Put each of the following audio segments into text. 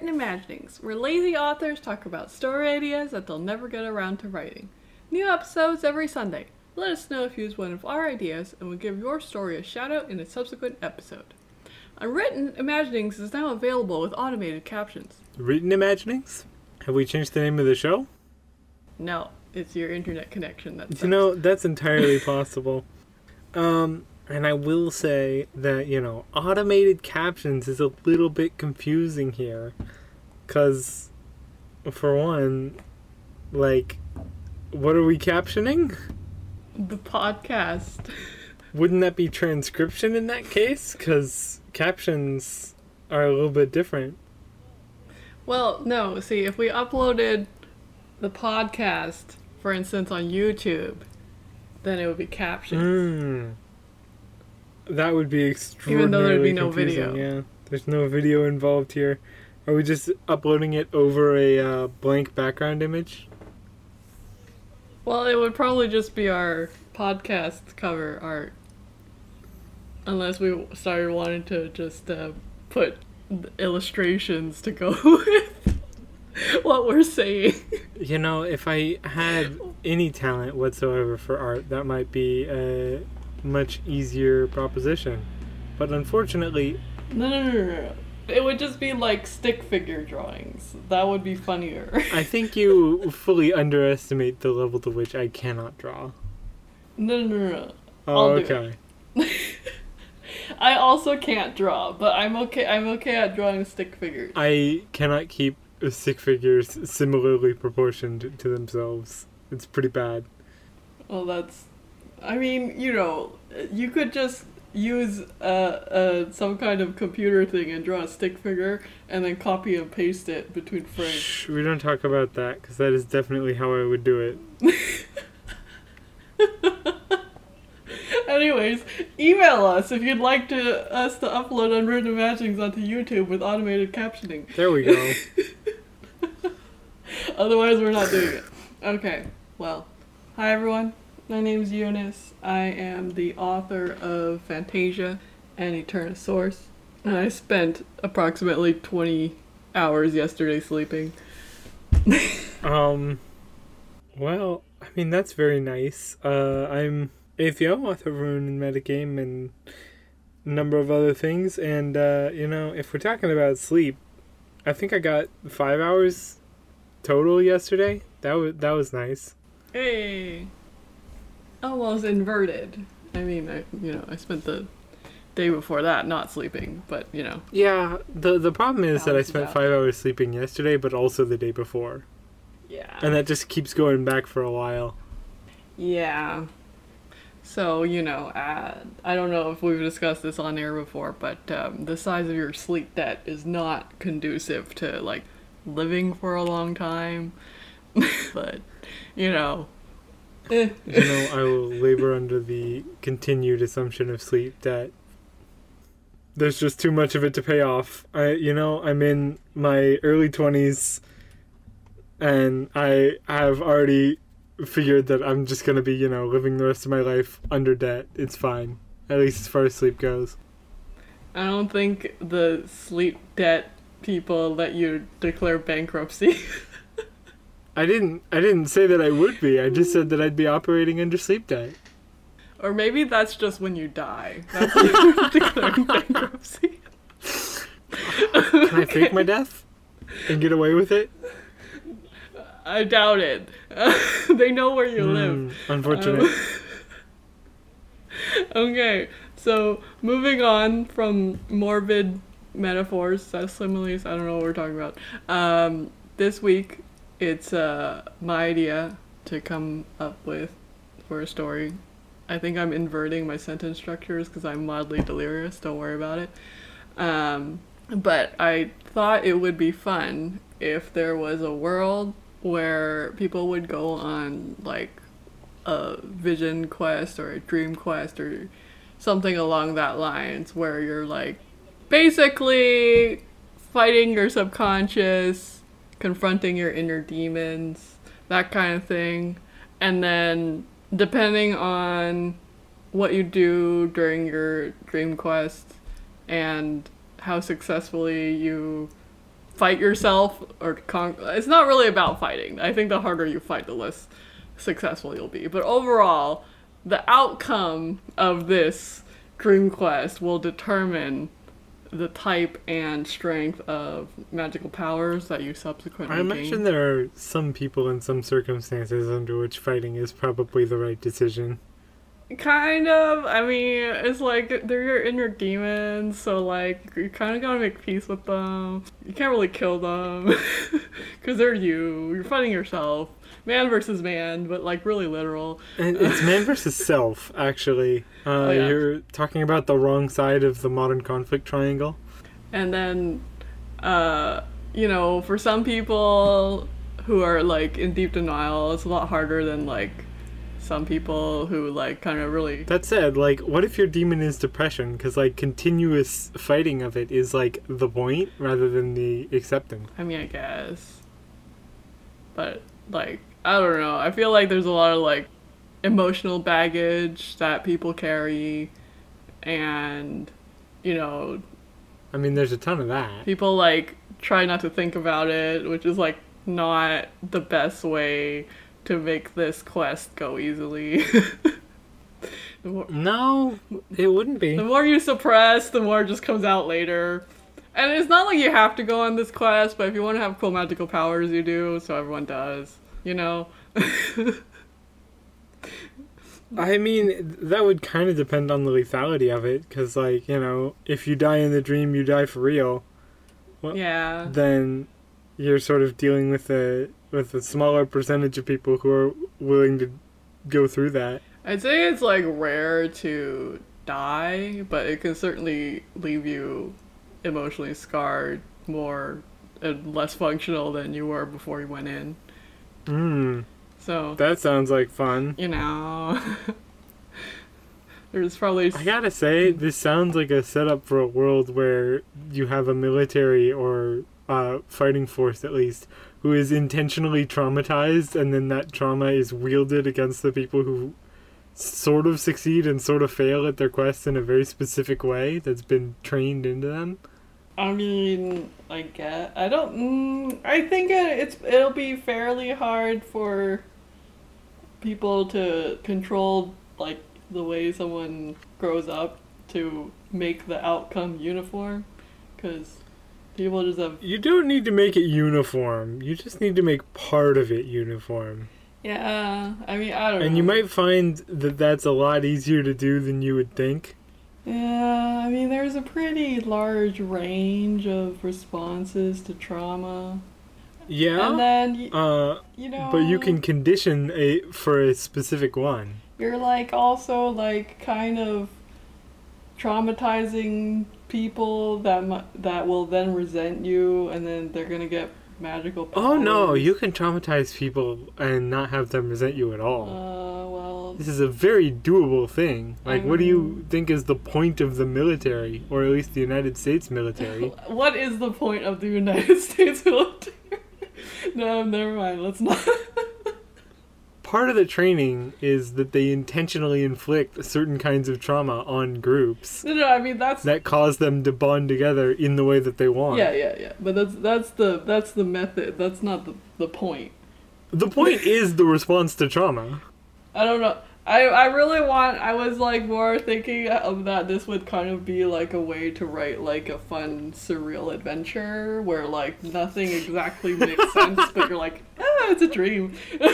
Written Imaginings, where lazy authors talk about story ideas that they'll never get around to writing. New episodes every Sunday. Let us know if you use one of our ideas, and we'll give your story a shout out in a subsequent episode. Unwritten Imaginings is now available with automated captions. Written Imaginings? Have we changed the name of the show? No, it's your internet connection that's You know, that's entirely possible. Um, and I will say that, you know, automated captions is a little bit confusing here. Because, for one, like, what are we captioning? the podcast. Wouldn't that be transcription in that case? Because captions are a little bit different. Well, no, see, if we uploaded the podcast, for instance, on YouTube, then it would be captions. Hmm. That would be extraordinarily Even though there'd be no video. Yeah, there's no video involved here. Are we just uploading it over a uh, blank background image? Well, it would probably just be our podcast cover art. Unless we started wanting to just uh, put illustrations to go with what we're saying. You know, if I had any talent whatsoever for art, that might be a much easier proposition. But unfortunately, No, no, no, no, no. It would just be like stick figure drawings. That would be funnier. I think you fully underestimate the level to which I cannot draw. no, no, no, no. Oh, okay. I also can't draw, but I'm okay. I'm okay at drawing stick figures. I cannot keep stick figures similarly proportioned to themselves. It's pretty bad. Well, that's. I mean, you know, you could just use uh, uh, some kind of computer thing and draw a stick figure, and then copy and paste it between frames. Shh, we don't talk about that because that is definitely how I would do it. Anyways, email us if you'd like to us to upload unwritten imaginings onto YouTube with automated captioning. There we go. Otherwise, we're not doing it. Okay, well, hi everyone. My name's Eunice. I am the author of Fantasia and Eternal Source. And I spent approximately 20 hours yesterday sleeping. Um, well, I mean that's very nice. Uh, I'm AVO, author of Rune and Metagame, and a number of other things. And uh, you know, if we're talking about sleep, I think I got five hours total yesterday. That was that was nice. Hey! Almost inverted. I mean, I, you know, I spent the day before that not sleeping, but, you know. Yeah, the the problem is that I spent out. five hours sleeping yesterday, but also the day before, Yeah. and that just keeps going back for a while. Yeah. So, you know, uh, I don't know if we've discussed this on air before, but um, the size of your sleep debt is not conducive to, like, living for a long time. but, you know. Eh. You know, I will labor under the continued assumption of sleep that there's just too much of it to pay off. I, you know, I'm in my early 20s and I have already figured that I'm just going to be, you know, living the rest of my life under debt. It's fine. At least as far as sleep goes. I don't think the sleep debt people let you declare bankruptcy. I didn't I didn't say that I would be. I just said that I'd be operating under sleep debt. or maybe that's just when you die. That's declaring bankruptcy. Can I fake my death and get away with it? I doubt it. they know where you live. Hmm, unfortunate. Okay, so moving on from morbid metaphors, uh, similes, I don't know what we're talking about. Um, this week, it's uh, my idea to come up with for a story. I think I'm inverting my sentence structures because I'm mildly delirious. Don't worry about it. Um, but I thought it would be fun if there was a world where people would go on like a vision quest or a dream quest or something along that lines where you're like basically fighting your subconscious, confronting your inner demons, that kind of thing. And then depending on what you do during your dream quest and how successfully you fight yourself or con- it's not really about fighting. I think the harder you fight, the less successful you'll be. But overall, the outcome of this dream quest will determine the type and strength of magical powers that you subsequently I gain. imagine there are some people in some circumstances under which fighting is probably the right decision. Kind of. I mean, it's like they're your inner demons, so like you kind of gotta make peace with them. You can't really kill them because they're you. You're fighting yourself, man versus man, but like really literal. And it's man versus self, actually. Uh, Oh, yeah. You're talking about the wrong side of the modern conflict triangle. And then, uh, you know, for some people who are like in deep denial, it's a lot harder than like some people who like kind of really. That said, like, what if your demon is depression? Because, like, continuous fighting of it is, like, the point rather than the accepting. I mean, I guess. But, like, I don't know. I feel like there's a lot of, like, emotional baggage that people carry. And, you know, I mean, there's a ton of that. people, like, try not to think about it, which is, like, not the best way to make this quest go easily. more, No, it wouldn't be. the more you suppress, the more it just comes out later. And it's not like you have to go on this quest, but if you want to have cool magical powers, you do, so everyone does. You know? I mean, that would kind of depend on the lethality of it, because, like, you know, if you die in the dream, you die for real, yeah. then you're sort of dealing with a with a smaller percentage of people who are willing to go through that. I'd say it's like rare to die, but it can certainly leave you emotionally scarred, more and less functional than you were before you went in. Mm, So, that sounds like fun. you know, there's probably I gotta say, this sounds like a setup for a world where you have a military or uh, fighting force, at least, who is intentionally traumatized, and then that trauma is wielded against the people who sort of succeed and sort of fail at their quests in a very specific way that's been trained into them. I mean, I get. I don't. Mm, I think it, it's it'll be fairly hard for people to control like the way someone grows up to make the outcome uniform, because people just have. You don't need to make it uniform. You just need to make part of it uniform. Yeah, I mean, I don't know. And you might find that that's a lot easier to do than you would think. Yeah, I mean, there's a pretty large range of responses to trauma, Yeah. and then uh, you know. But you can condition a for a specific one. You're like also like kind of traumatizing people that that will then resent you, and then they're gonna get magical. Powers. Oh no, you can traumatize people and not have them resent you at all. Uh, well, This is a very doable thing. Like, what do you think is the point of the military, or at least the United States military? what is the point of the United States military? no, never mind. Let's not. Part of the training is that they intentionally inflict certain kinds of trauma on groups no, no. I mean that's. that cause them to bond together in the way that they want. Yeah, yeah, yeah. But that's that's the that's the method. That's not the the point. The point is the response to trauma. I don't know. I I really want. I was like more thinking of that this would kind of be like a way to write like a fun surreal adventure where like nothing exactly makes sense, but you're like, ah, it's a dream.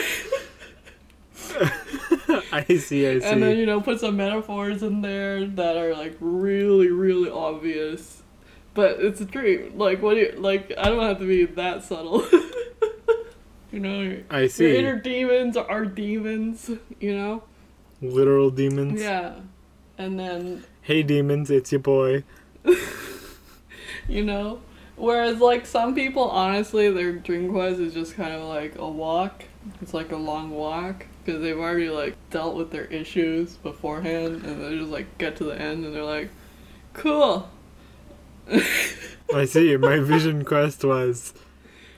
I see, I see. and then you know put some metaphors in there that are like really really obvious, but it's a dream. Like what do you like? I don't have to be that subtle. you know, your, I your see. inner demons are demons. You know. Literal demons. Yeah. And then, Hey demons, it's your boy. you know, whereas like some people, honestly, their dream quest is just kind of like a walk. It's like a long walk because they've already like dealt with their issues beforehand, and they just like get to the end and they're like, cool. I see. My vision quest was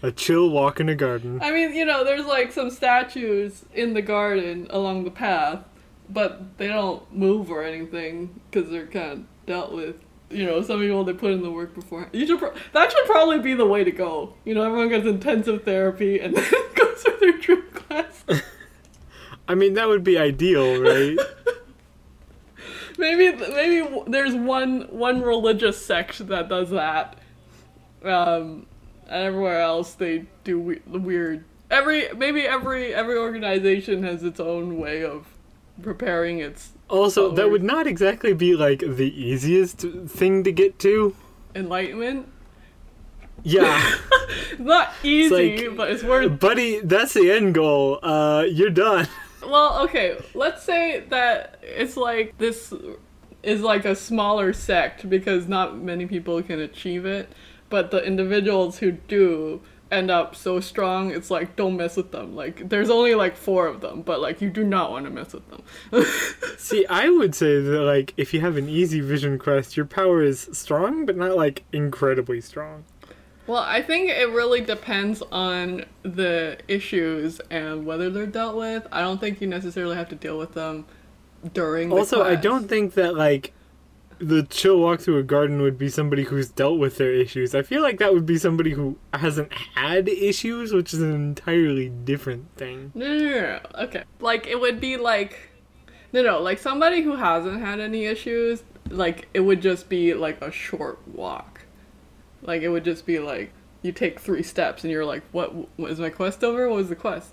a chill walk in a garden. I mean, you know, there's like some statues in the garden along the path, but they don't move or anything because they're kind of dealt with. you know, some people they put in the work before. You should pro- that should probably be the way to go. You know, everyone gets intensive therapy and then goes through their dream class. I mean, that would be ideal, right? maybe maybe there's one one religious sect that does that. Um, and everywhere else they do we- the weird. Every maybe every every organization has its own way of preparing its also, that would not exactly be like the easiest thing to get to. enlightenment. Yeah, not easy, like- but it's worth buddy, that's the end goal. Uh, you're done. Well, okay, let's say that it's like this is like a smaller sect because not many people can achieve it, but the individuals who do end up so strong, it's like don't mess with them. Like there's only like four of them, but like you do not want to mess with them. See, I would say that like if you have an easy vision quest, your power is strong, but not like incredibly strong. Well, I think it really depends on the issues and whether they're dealt with. I don't think you necessarily have to deal with them during the Also, I don't think that like the chill walk through a garden would be somebody who's dealt with their issues. I feel like that would be somebody who hasn't had issues, which is an entirely different thing. No, no, no, no. Okay. Like, it would be like. No, no. Like, somebody who hasn't had any issues, like, it would just be like a short walk. Like, it would just be like, you take three steps and you're like, what? what is my quest over? What was the quest?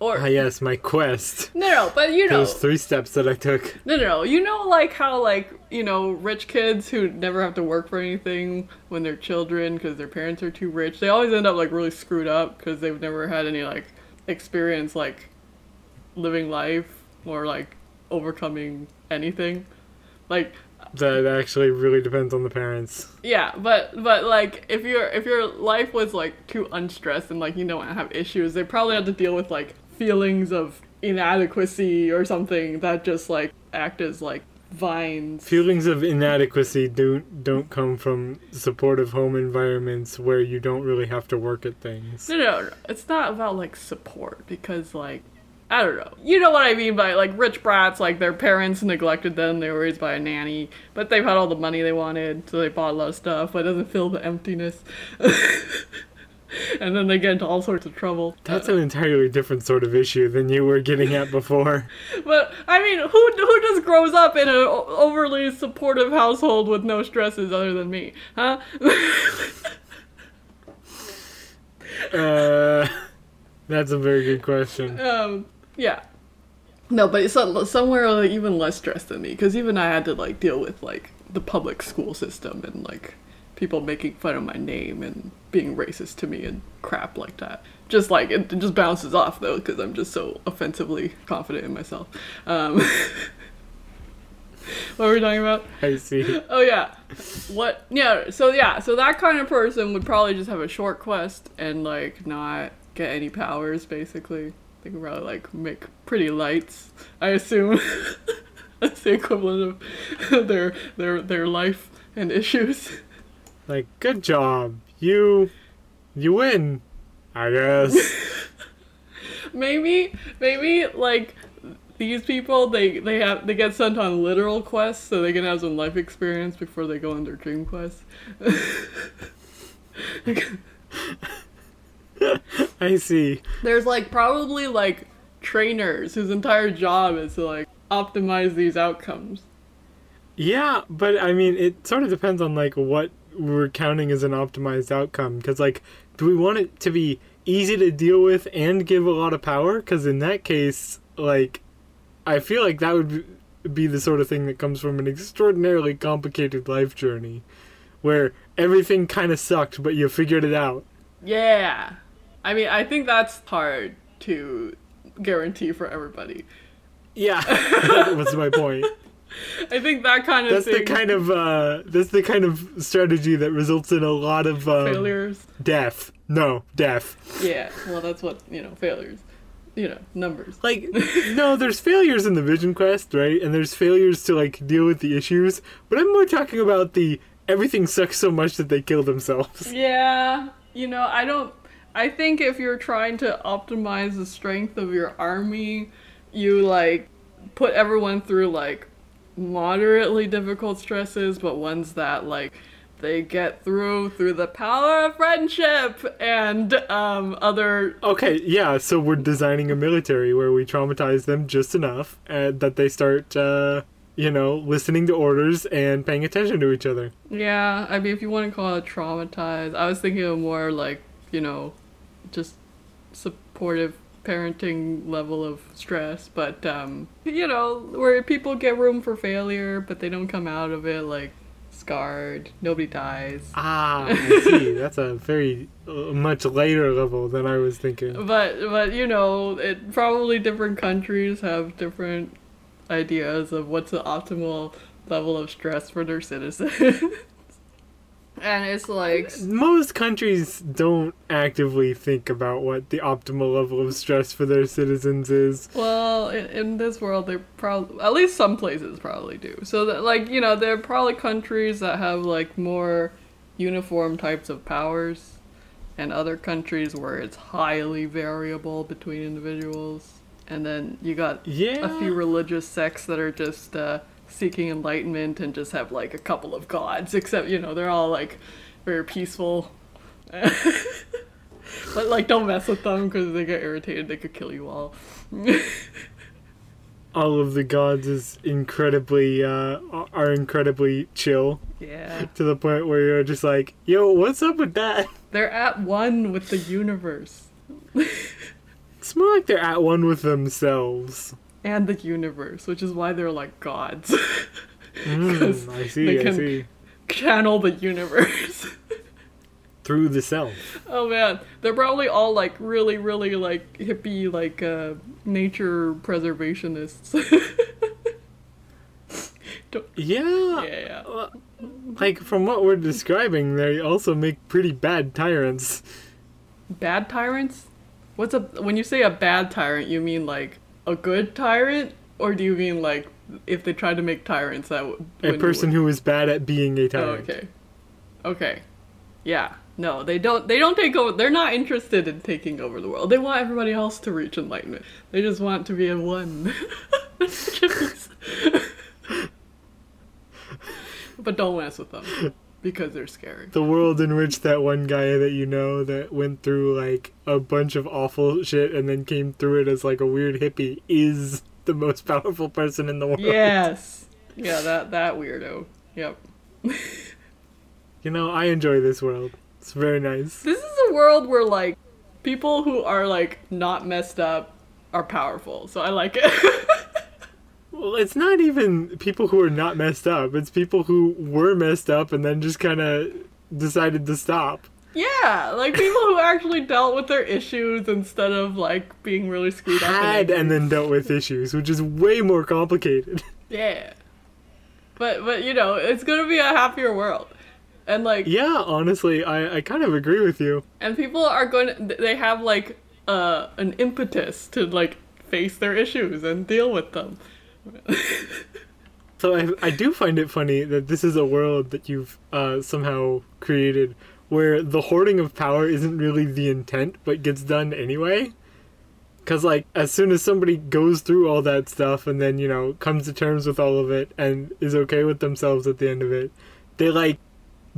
Or. Ah, yes, my quest. No, no, but you know. Those three steps that I took. No, no, no. You know, like how, like, you know, rich kids who never have to work for anything when they're children because their parents are too rich, they always end up, like, really screwed up because they've never had any, like, experience, like, living life or, like, overcoming anything. Like, That actually really depends on the parents. yeah, but but like if your if your life was like too unstressed and like you don't have issues, they probably have to deal with like feelings of inadequacy or something that just like act as like vines. Feelings of inadequacy don't don't come from supportive home environments where you don't really have to work at things. No, no, no, it's not about like support because like I don't know. You know what I mean by like rich brats, like their parents neglected them, they were raised by a nanny, but they've had all the money they wanted, so they bought a lot of stuff, but it doesn't fill the emptiness. and then they get into all sorts of trouble. That's an entirely different sort of issue than you were getting at before. But I mean, who who just grows up in an overly supportive household with no stresses other than me, huh? Uh, that's a very good question. um, yeah. No, but it's some- somewhere like, even less stressed than me, because even I had to like deal with like the public school system and like people making fun of my name and being racist to me and crap like that. Just like it, it just bounces off though, because I'm just so offensively confident in myself. Um, what were we talking about? I see. Oh yeah. What? Yeah. So yeah. So that kind of person would probably just have a short quest and like not get any powers. Basically, they could probably like make pretty lights. I assume that's the equivalent of their their their life and issues. Like, good job. You, you win. I guess. Maybe maybe like these people they they have they get sent on literal quests so they can have some life experience before they go on their dream quest. I see. There's like probably like trainers whose entire job is to like optimize these outcomes. Yeah, but I mean, it sort of depends on like what we're counting as an optimized outcome. Because like, do we want it to be easy to deal with and give a lot of power? Because in that case, like, I feel like that would be- be the sort of thing that comes from an extraordinarily complicated life journey, where everything kind of sucked, but you figured it out. Yeah. I mean, I think that's hard to guarantee for everybody. Yeah, that was my point. I think that kind of That's the kind of uh, that's the kind of strategy that results in a lot of um, failures. death. No, death. Yeah. Well, that's what, you know, failures. You know, numbers. Like, no, there's failures in the Vision Quest, right? And there's failures to like deal with the issues. But I'm more talking about the everything sucks so much that they kill themselves. Yeah. You know, I don't. I think if you're trying to optimize the strength of your army, you like put everyone through like moderately difficult stresses, but ones that like they get through through the power of friendship and um, other. Okay, yeah, so we're designing a military where we traumatize them just enough uh, that they start, uh, you know, listening to orders and paying attention to each other. Yeah, I mean, if you want to call it traumatized, I was thinking of more like you know, just supportive parenting level of stress, but um, you know, where people get room for failure, but they don't come out of it like scarred. Nobody dies. Ah, I see. That's a very uh, much lighter level than I was thinking. But but you know, it probably different countries have different ideas of what's the optimal level of stress for their citizens. and it's like Most countries don't actively think about what the optimal level of stress for their citizens is. Well, in, in this world, they probably at least some places probably do. So that like you know, there are probably countries that have like more uniform types of powers, and other countries where it's highly variable between individuals. And then you got Yeah. a few religious sects that are just uh, seeking enlightenment and just have like a couple of gods, except you know they're all like very peaceful. but like, don't mess with them because they get irritated. They could kill you all. All of the gods is incredibly uh are incredibly chill yeah, to the point where you're just like, "Yo, what's up with that?" they're at one with the universe It's more like they're at one with themselves. And the universe, which is why they're like gods. Mm, I see, they I can- see. Channel the universe. Through the self. Oh man, they're probably all like really, really like hippie, like uh, nature preservationists. Don't- Yeah. yeah, yeah. Uh, Like from what we're describing, they also make pretty bad tyrants. Bad tyrants? What's a when you say a bad tyrant, you mean like a good tyrant, or do you mean like if they tried to make tyrants that w- A person who is bad at being a Oh, tyrant. okay, okay, yeah. No, they don't. They don't take over. They're not interested in taking over the world. They want everybody else to reach enlightenment. They just want to be in one. but don't mess with them because they're scary. The world in which that one guy that you know that went through like a bunch of awful shit and then came through it as like a weird hippie is the most powerful person in the world. Yes. Yeah, that that weirdo. Yep. You know, I enjoy this world. It's very nice. This is a world where like people who are like not messed up are powerful. So I like it. Well, it's not even people who are not messed up. It's people who were messed up and then just kind of decided to stop. yeah, like people who actually dealt with their issues instead of like being really screwed up. Had and and then dealt with issues, which is way more complicated. yeah. But but you know it's gonna be a happier world, and like yeah, honestly, I, I kind of agree with you. and people are going to they have like uh an impetus to like face their issues and deal with them. So I, I do find it funny that this is a world that you've uh, somehow created where the hoarding of power isn't really the intent, but gets done anyway. Because, like, as soon as somebody goes through all that stuff and then, you know, comes to terms with all of it and is okay with themselves at the end of it, they, like,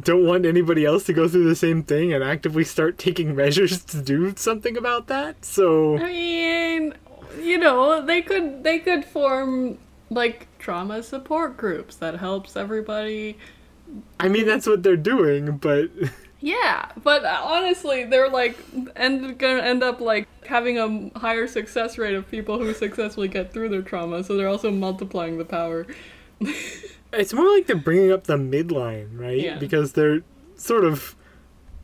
don't want anybody else to go through the same thing and actively start taking measures to do something about that. So, I mean, you know, they could they could form like trauma support groups that helps everybody. I mean, that's what they're doing, but. Yeah, but honestly, they're like end gonna end up like having a higher success rate of people who successfully get through their trauma. So they're also multiplying the power. It's more like they're bringing up the midline, right? Yeah. Because they're sort of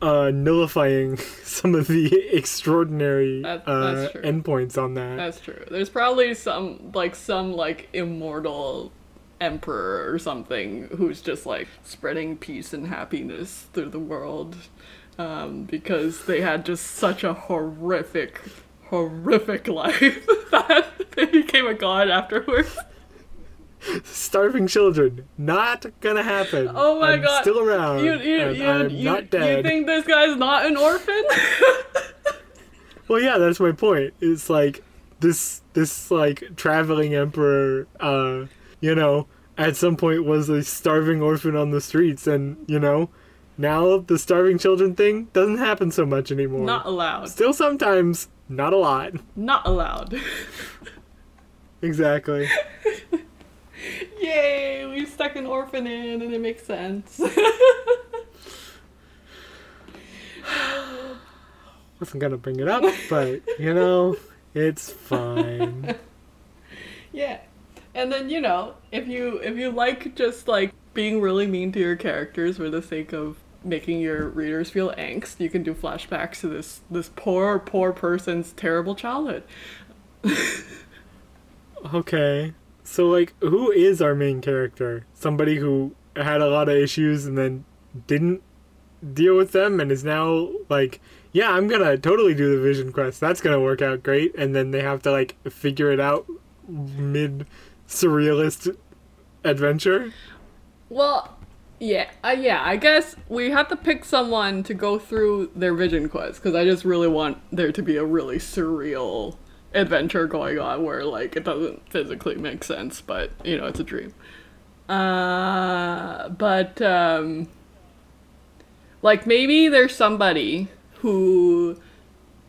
uh, nullifying some of the extraordinary That- uh, endpoints on that. That's true. There's probably some like some like immortal emperor or something who's just like spreading peace and happiness through the world um, because they had just such a horrific, horrific life that they became a god afterwards. Starving children, not gonna happen. Oh my I'm god! Still around. You you you, I'm you, not you think this guy's not an orphan? Well, yeah, that's my point. It's like this this like traveling emperor, uh, you know, at some point was a starving orphan on the streets, and you know, now the starving children thing doesn't happen so much anymore. Not allowed. Still sometimes, not a lot. Not allowed. Exactly. Yay! We stuck an orphan in, and it makes sense. Wasn't gonna bring it up, but you know, it's fine. yeah, and then you know, if you if you like just like being really mean to your characters for the sake of making your readers feel angst, you can do flashbacks to this this poor poor person's terrible childhood. Okay. So like who is our main character? Somebody who had a lot of issues and then didn't deal with them and is now like, yeah, I'm to totally do the vision quest. That's to work out great and then they have to like figure it out mid surrealist adventure. Well, yeah, uh, yeah. I guess we have to pick someone to go through their vision quest because I just really want there to be a really surreal adventure going on where like it doesn't physically make sense, but you know it's a dream. Uh, but um, like maybe there's somebody who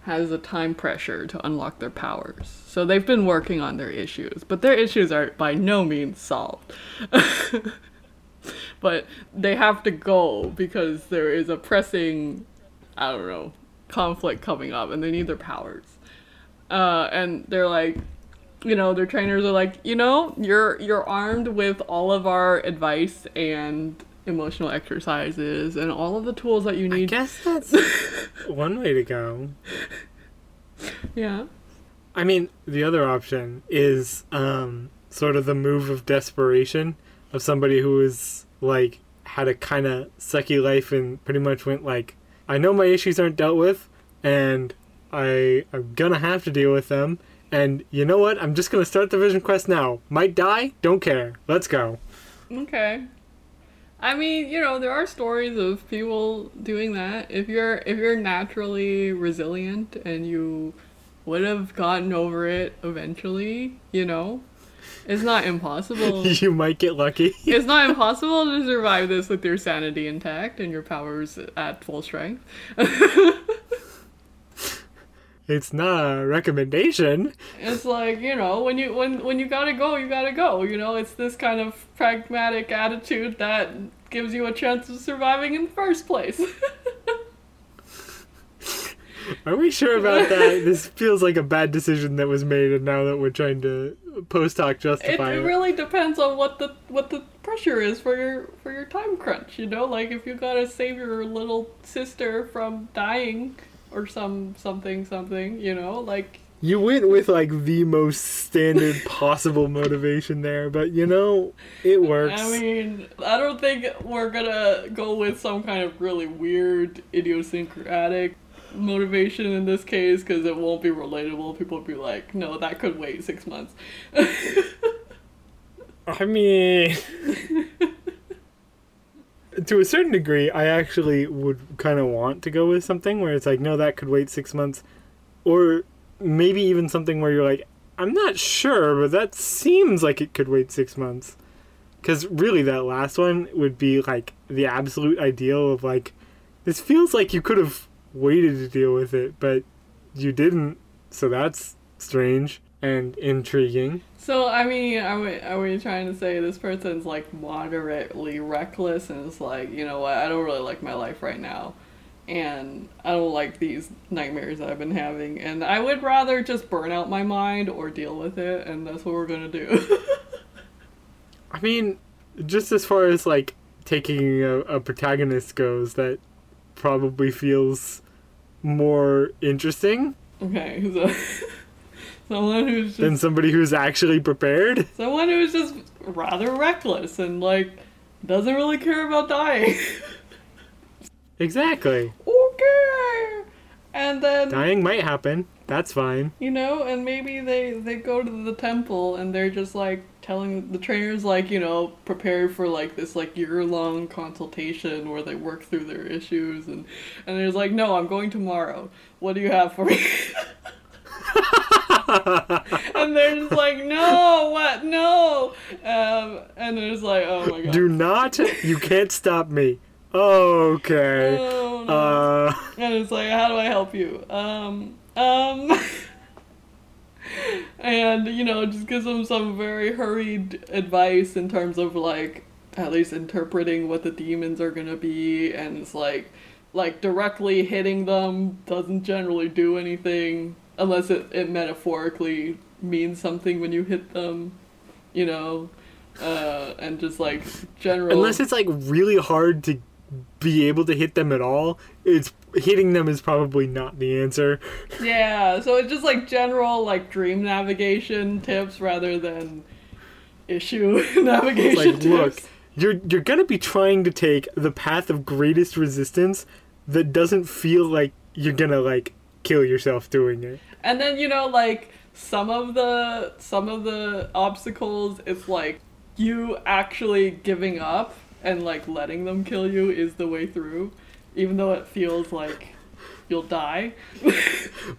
has a time pressure to unlock their powers. So they've been working on their issues, but their issues are by no means solved. but they have to go because there is a pressing, I don't know, conflict coming up and they need their powers. Uh, and they're like, you know, their trainers are like, you know, you're you're armed with all of our advice and emotional exercises and all of the tools that you need. I guess that's one way to go. Yeah. I mean, the other option is um, sort of the move of desperation of somebody who is like had a kind of sucky life and pretty much went like, I know my issues aren't dealt with, and I am gonna have to deal with them. And you know what? I'm just gonna start the vision quest now. Might die, don't care. Let's go. Okay. I mean, you know, there are stories of people doing that. If you're if you're naturally resilient and you would have gotten over it eventually, you know, it's not impossible. you might get lucky. it's not impossible to survive this with your sanity intact and your powers at full strength. it's not a recommendation. It's like you know when you when when you gotta go, you gotta go. You know, it's this kind of pragmatic attitude that gives you a chance of surviving in the first place. Are we sure about that? this feels like a bad decision that was made, and now that we're trying to post hoc justify it, it. It really depends on what the what the pressure is for your for your time crunch. You know, like if you gotta save your little sister from dying or some something something. You know, like you went with like the most standard possible motivation there, but you know, it works. I mean, I don't think we're gonna go with some kind of really weird idiosyncratic motivation in this case because it won't be relatable. People will be like, no, that could wait six months. I mean, to a certain degree, I actually would kind of want to go with something where it's like, no, that could wait six months. Or maybe even something where you're like, I'm not sure, but that seems like it could wait six months. Because really, that last one would be like the absolute ideal of like, this feels like you could have waited to deal with it, but you didn't. So that's strange and intriguing. So I mean, are we are we trying to say this person's like moderately reckless and it's like, you know what, I don't really like my life right now. And I don't like these nightmares that I've been having and I would rather just burn out my mind or deal with it and that's what we're gonna do. I mean, just as far as like taking a, a protagonist goes, that probably feels more interesting. Okay, so someone who's just, than somebody who's actually prepared. Someone who's just rather reckless and like doesn't really care about dying. exactly. Okay. And then dying might happen. That's fine. You know, and maybe they they go to the temple and they're just like telling the trainers like you know prepare for like this like year long consultation where they work through their issues and and there's like no I'm going tomorrow. What do you have for me? and they're just like, no, what, no, um, and there's like, oh my god, Do not. You can't stop me. Okay. oh, no. Uh, and it's like, how do I help you? Um, um, and you know, just gives them some very hurried advice in terms of like at least interpreting what the demons are gonna be, and it's like, like directly hitting them doesn't generally do anything unless it, it metaphorically means something when you hit them, you know, uh, and just like general. unless it's like really hard to be able to hit them at all, it's hitting them is probably not the answer. Yeah, so it's just like general like dream navigation tips rather than issue navigation Like, tips. look, you're you're gonna be trying to take the path of greatest resistance that doesn't feel like you're gonna like kill yourself doing it. And then you know like some of the some of the obstacles it's like you actually giving up and like letting them kill you is the way through even though it feels like you'll die.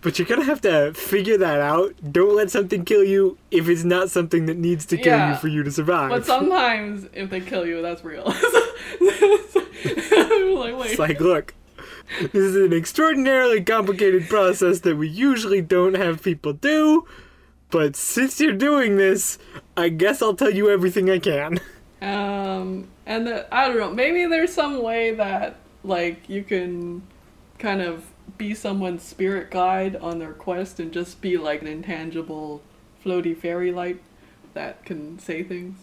But you're gonna have to figure that out. Don't let something kill you if it's not something that needs to kill Yeah. you for you to survive. but sometimes if they kill you that's real. like wait. It's like, look, this is an extraordinarily complicated process that we usually don't have people do. But since you're doing this, I guess I'll tell you everything I can. Um, and the, I don't know, maybe there's some way that like you can kind of be someone's spirit guide on their quest and just be like an intangible floaty fairy light that can say things.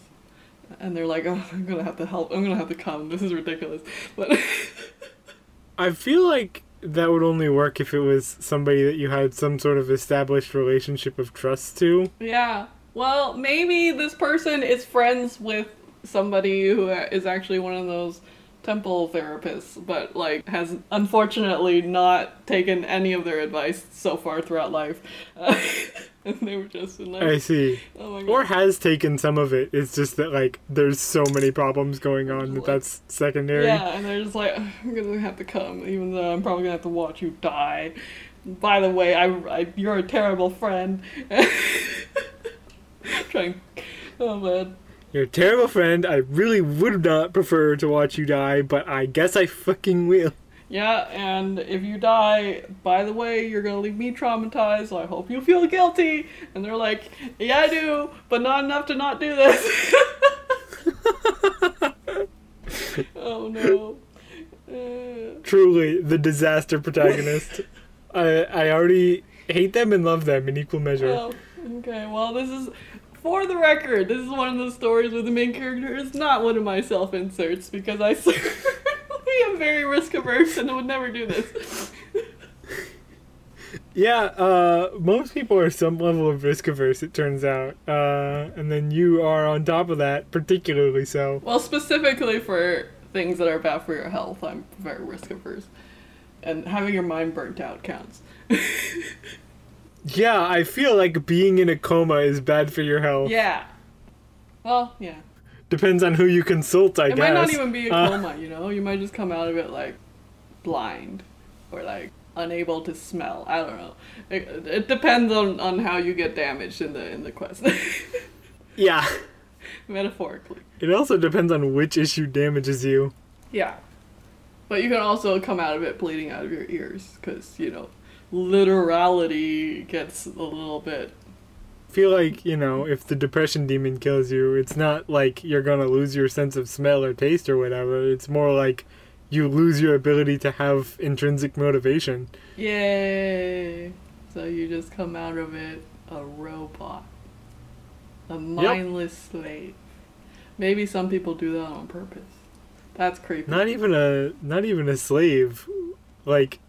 And they're like, oh, I'm gonna have to help. I'm gonna have to come. This is ridiculous. But I feel like that would only work if it was somebody that you had some sort of established relationship of trust to. yeah, well, maybe this person is friends with somebody who is actually one of those temple therapists, but like has unfortunately not taken any of their advice so far throughout life. and they were just in like, I see. oh my god. Or has taken some of it. It's just that, like, there's so many problems going on that that's secondary. yeah, and they're just like, I'm gonna have to come, even though I'm probably gonna have to watch you die. By the way, I, I you're a terrible friend. Trying, oh man. You're a terrible friend. I really would not prefer to watch you die, but I guess I fucking will. Yeah, and if you die, by the way, you're gonna leave me traumatized, so I hope you feel guilty. And they're like, Yeah, I do, but not enough to not do this. oh no. Uh, Truly, the disaster protagonist. I I already hate them and love them in equal measure. oh, okay, well, this is. For the record, this is one of those stories where the main character is not one of my self inserts because I certainly am very risk averse and would never do this. Yeah, uh, most people are some level of risk averse, it turns out. Uh, and then you are on top of that, particularly so. Well, specifically for things that are bad for your health, I'm very risk averse. And having your mind burnt out counts. Yeah, I feel like being in a coma is bad for your health. yeah. Well, yeah. Depends on who you consult, I it guess. It might not even be a Uh, coma, you know? You might just come out of it like blind or like unable to smell. I don't know. It, it depends on, on how you get damaged in the in the quest. Yeah. Metaphorically. It also depends on which issue damages you. Yeah. But you can also come out of it bleeding out of your ears because, you know, literality gets a little bit. Feel like, you know, if the depression demon kills you, it's not like you're gonna lose your sense of smell or taste or whatever. It's more like you lose your ability to have intrinsic motivation. Yay! So you just come out of it a robot. A mindless slave. Maybe some people do that on purpose. That's creepy. Not even a not even a slave. Like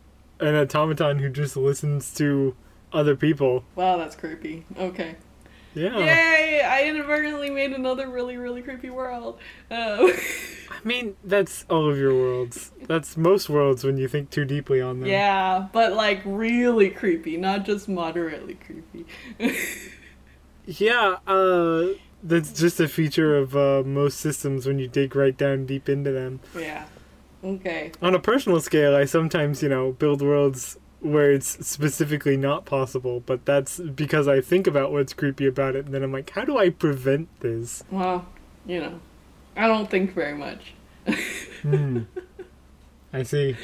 an automaton who just listens to other people. wow, that's creepy. Okay. Yeah. Yay! I inadvertently made another really, really creepy world. Uh, I mean, that's all of your worlds. That's most worlds when you think too deeply on them. yeah, but like really creepy, not just moderately creepy. Yeah, uh that's just a feature of uh, most systems when you dig right down deep into them. yeah. Okay. On a personal scale, I sometimes, you know, build worlds where it's specifically not possible, but that's because I think about what's creepy about it, and then I'm like, how do I prevent this? Well, you know, I don't think very much. Hmm. I see.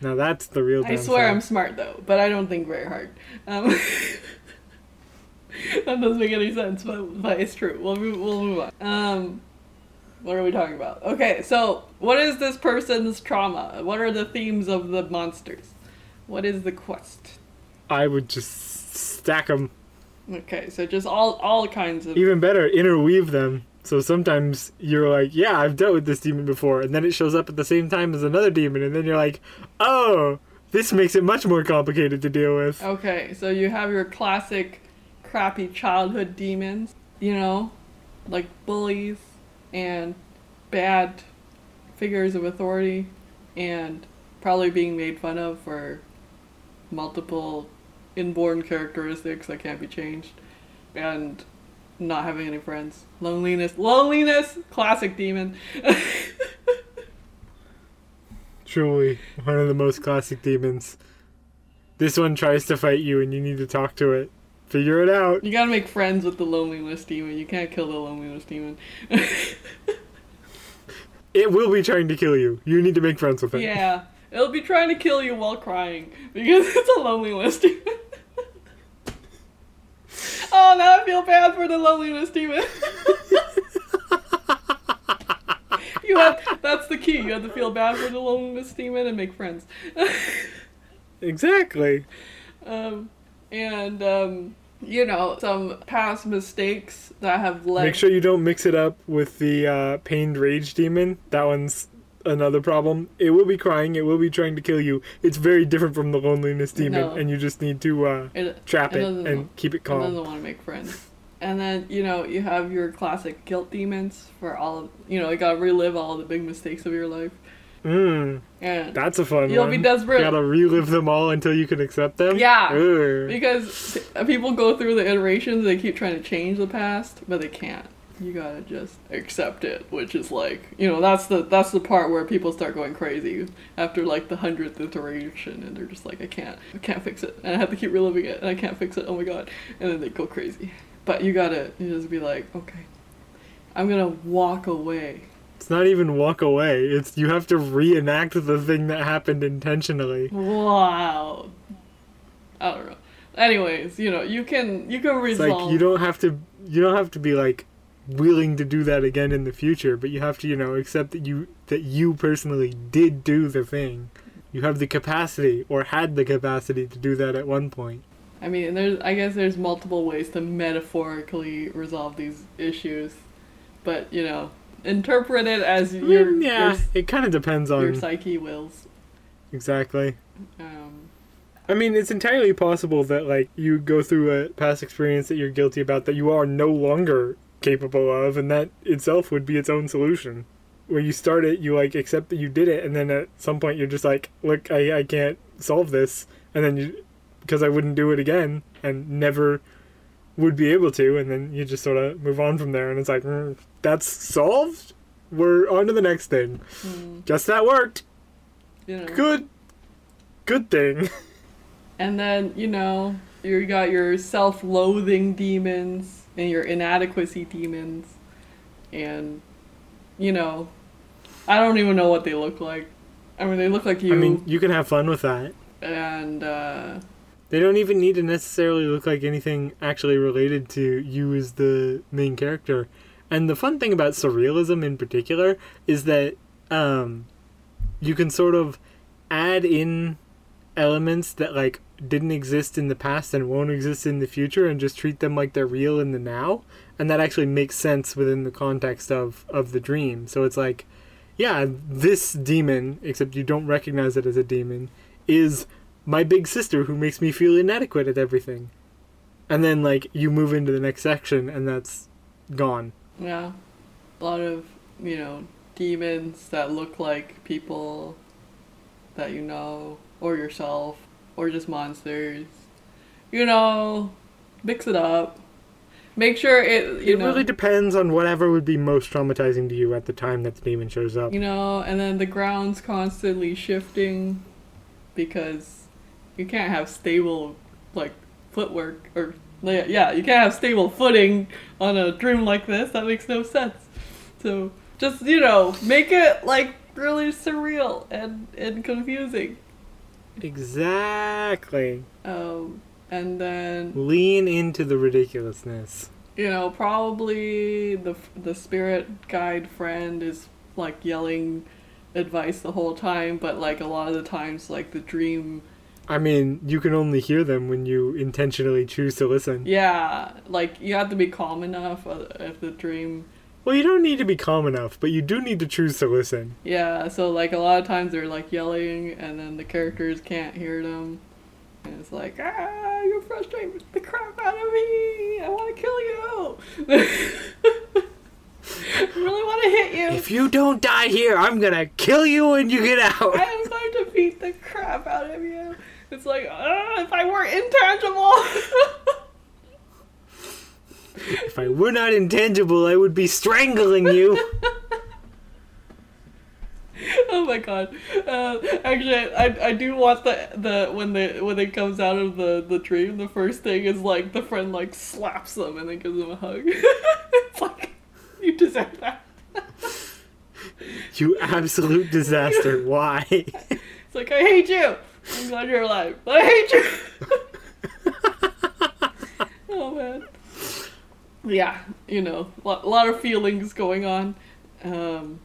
Now that's the real. I swear I'm smart though, but I don't think very hard. Um, that doesn't make any sense, but, but it's true. We'll move, we'll move on. Um, what are we talking about? Okay, so what is this person's trauma? What are the themes of the monsters? What is the quest? I would just stack them. Okay, so just all all kinds of Even better, interweave them. So sometimes you're like, yeah, I've dealt with this demon before, and then it shows up at the same time as another demon, and then you're like, oh, this makes it much more complicated to deal with. Okay, so you have your classic crappy childhood demons, you know, like bullies and bad figures of authority and probably being made fun of for multiple inborn characteristics that can't be changed and not having any friends. Loneliness, loneliness, classic demon. Truly, one of the most classic demons. This one tries to fight you, and you need to talk to it. Figure it out. you gotta make friends with the loneliness demon. You can't kill the loneliness demon. It will be trying to kill you. You need to make friends with it. Yeah, it'll be trying to kill you while crying because it's a lonely demon. oh, now I feel bad for the loneliness demon. you have that's the key. You have to feel bad for the loneliness demon and make friends. Exactly. um, and um, you know some past mistakes that have led. Make sure you don't mix it up with the uh, pained rage demon. That one's another problem. It will be crying. It will be trying to kill you. It's very different from the loneliness demon, No. and you just need to uh, it, trap It it and want- keep it calm. It doesn't want to make friends. And then, you know, you have your classic guilt demons for all of, you know, you gotta relive all the big mistakes of your life. Mm, And that's a fun you'll one. be desperate. You gotta relive them all until you can accept them. Yeah. Ugh. because people go through the iterations, they keep trying to change the past, but they can't. You gotta just accept it, which is like, you know, that's the that's the part where people start going crazy after like the hundredth iteration, and they're just like, I can't, I can't fix it, and I have to keep reliving it, and I can't fix it. Oh my god, and then they go crazy. But you gotta, you just be like, okay, I'm gonna walk away. It's not even walk away. It's you have to reenact the thing that happened intentionally. Wow. I don't know. Anyways, you know, you can you can It's resolve. like you don't have to you don't have to be like willing to do that again in the future, but you have to, you know, accept that you that you personally did do the thing. You have the capacity or had the capacity to do that at one point. I mean, there's I guess there's multiple ways to metaphorically resolve these issues, but you know, interpret it as your yeah, your, it kind of depends on your psyche wills. exactly. Um, I mean, it's entirely possible that like you go through a past experience that you're guilty about that you are no longer capable of, and that itself would be its own solution. Where you start it, you like accept that you did it, and then at some point you're just like, look, I I can't solve this, and then you because I wouldn't do it again, and never would be able to, and then you just sort of move on from there, and it's like, mm, that's solved. We're on to the next thing. mm, Guess that worked. you know. Good. Good thing. And then you know you got your self-loathing demons and your inadequacy demons, and you know, I don't even know what they look like. I mean, they look like you, I mean, you can have fun with that. and uh, They don't even need to necessarily look like anything actually related to you as the main character. And the fun thing about surrealism in particular is that um, you can sort of add in elements that like didn't exist in the past and won't exist in the future and just treat them like they're real in the now. And that actually makes sense within the context of of the dream. So it's like yeah this demon except you don't recognize it as a demon is my big sister who makes me feel inadequate at everything. And then like you move into the next section and that's gone. Yeah, a lot of you know demons that look like people that you know or yourself or just monsters. You know, mix it up. Make sure it you it know really depends on whatever would be most traumatizing to you at the time that the demon shows up you know, and then the ground's constantly shifting because you can't have stable like footwork or yeah, you can't have stable footing on a dream like this. That makes no sense. So just you know, make it like really surreal and and confusing. Exactly. Um, and then Lean into the ridiculousness. you know probably the the spirit guide friend is like yelling advice the whole time, but like a lot of the times like the dream I mean, you can only hear them when you intentionally choose to listen. Yeah, like you have to be calm enough uh, if the dream. Well, you don't need to be calm enough, but you do need to choose to listen. Yeah, so like a lot of times they're like yelling, and then the characters can't hear them, and it's like, ah, you're frustrating the crap out of me. I want to kill you. I really want to hit you. If you don't die here, I'm gonna kill you when you get out. I am going to beat the crap out of you. It's like, ah, if I were intangible. If I were not intangible, I would be strangling you. oh my god! Uh, actually, I, I do want the the when the when it comes out of the the dream, the first thing is like the friend like slaps them and then gives them a hug. it's like you deserve that. You absolute disaster. Why? It's like I hate you. I'm glad you're alive. but I hate you. oh man. Yeah, you know, a lot, lot of feelings going on. Um,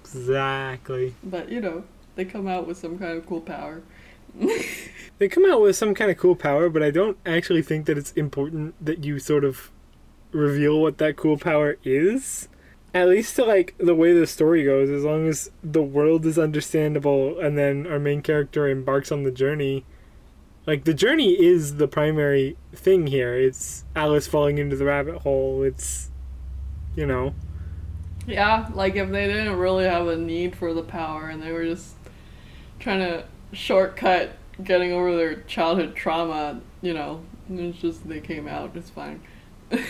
Exactly. but you know, they come out with some kind of cool power. They come out with some kind of cool power, but I don't actually think that it's important that you sort of reveal what that cool power is. At least to like the way the story goes, as long as the world is understandable and then our main character embarks on the journey. Like the journey is the primary thing here. It's Alice falling into the rabbit hole. It's you know. Yeah, like if they didn't really have a need for the power and they were just trying to shortcut getting over their childhood trauma, you know, it's just they came out, it's fine.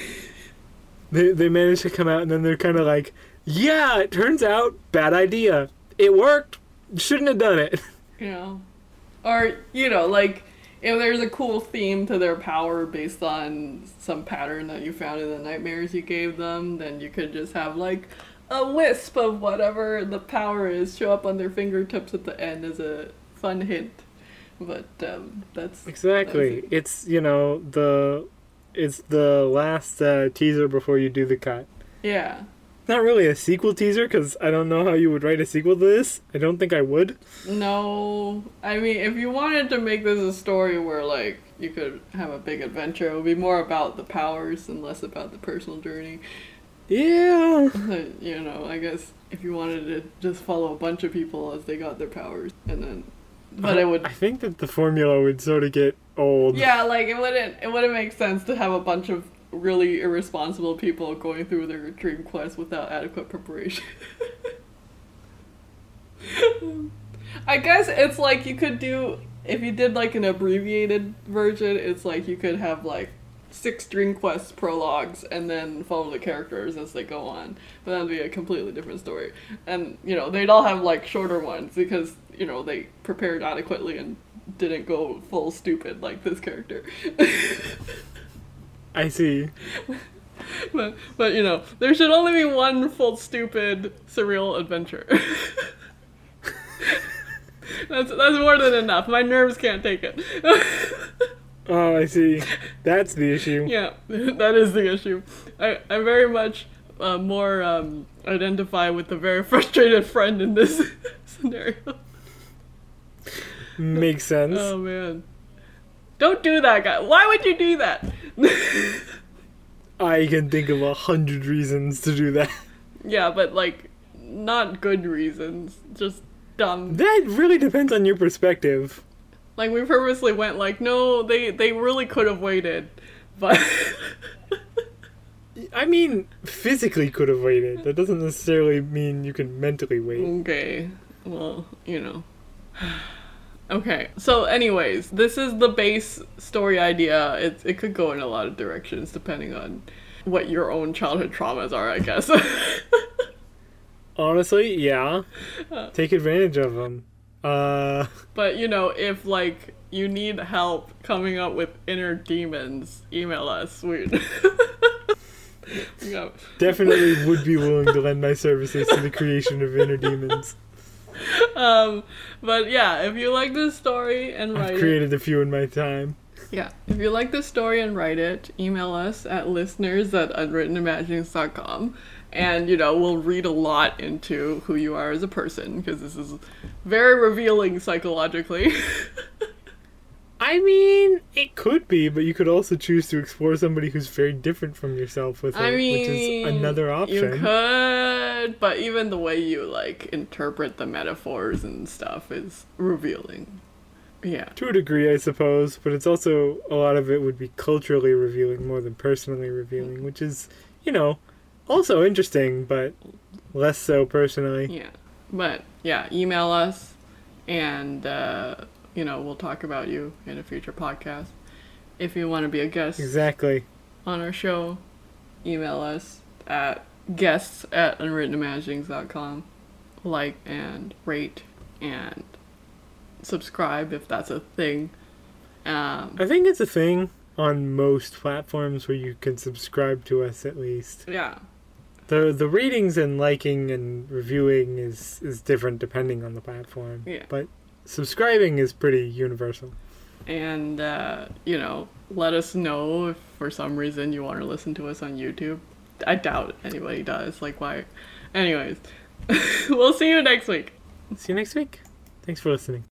They they manage to come out and then they're kind of like, "Yeah, it turns out bad idea. It worked. Shouldn't have done it." you know. Or, you know, like if there's a cool theme to their power based on some pattern that you found in the nightmares you gave them, then you could just have like a wisp of whatever the power is show up on their fingertips at the end as a fun hint. But um, that's Exactly. that's It's you know the it's the last uh, teaser before you do the cut. yeah. Not really a sequel teaser because I don't know how you would write a sequel to this. I don't think I would. No, I mean, if you wanted to make this a story where like you could have a big adventure, it would be more about the powers and less about the personal journey. Yeah. you know, I guess if you wanted to just follow a bunch of people as they got their powers, and then, but it would, I think that the formula would sort of get old. yeah, like it wouldn't, it wouldn't make sense to have a bunch of really irresponsible people going through their dream quest without adequate preparation. I guess it's like you could do if you did like an abbreviated version. It's like you could have like six dream quest prologues and then follow the characters as they go on. But that'd be a completely different story. And you know they'd all have like shorter ones because you know they prepared adequately and didn't go full stupid like this character. I see. but but you know there should only be one full stupid surreal adventure. that's that's more than enough. My nerves can't take it. Oh, I see. That's the issue. yeah, that is the issue. I I very much uh, more um, identify with the very frustrated friend in this scenario. Makes sense. Oh man, don't do that, guy. Why would you do that? I can think of a hundred reasons to do that. yeah, but like not good reasons, just dumb. That really depends on your perspective. Like we purposely went like, no, they they really could have waited, but I mean, physically could have waited. That doesn't necessarily mean you can mentally wait. okay, well, you know. Okay, so anyways, this is the base story idea. It it could go in a lot of directions depending on what your own childhood traumas are, I guess. Honestly, yeah. Take advantage of them. Uh, But you know, if like you need help coming up with inner demons, email us. We. we definitely would be willing to lend my services to the creation of inner demons. um, but yeah, if you like this story and write I've it, created a few in my time. yeah, if you like this story and write it, email us at listeners at unwrittenimaginings.com. And you know, we'll read a lot into who you are as a person because this is very revealing psychologically. I mean, it could be, but you could also choose to explore somebody who's very different from yourself with it, I mean, which is another option. You could, but even the way you like interpret the metaphors and stuff is revealing. Yeah. To a degree, I suppose, but it's also a lot of it would be culturally revealing more than personally revealing, which is, you know, also interesting, but less so personally. Yeah. But yeah, email us and uh, you know, we'll talk about you in a future podcast. If you want to be a guest Exactly. on our show, email us at guests at unwrittenimaginings.com. Like and rate and subscribe if that's a thing. Um, I think it's a thing on most platforms where you can subscribe to us at least. yeah. The the ratings and liking and reviewing is is different depending on the platform. Yeah. But subscribing is pretty universal. and uh, you know let us know if for some reason you want to listen to us on youtube i doubt anybody does like why anyways we'll see you next week See you next week. Thanks for listening.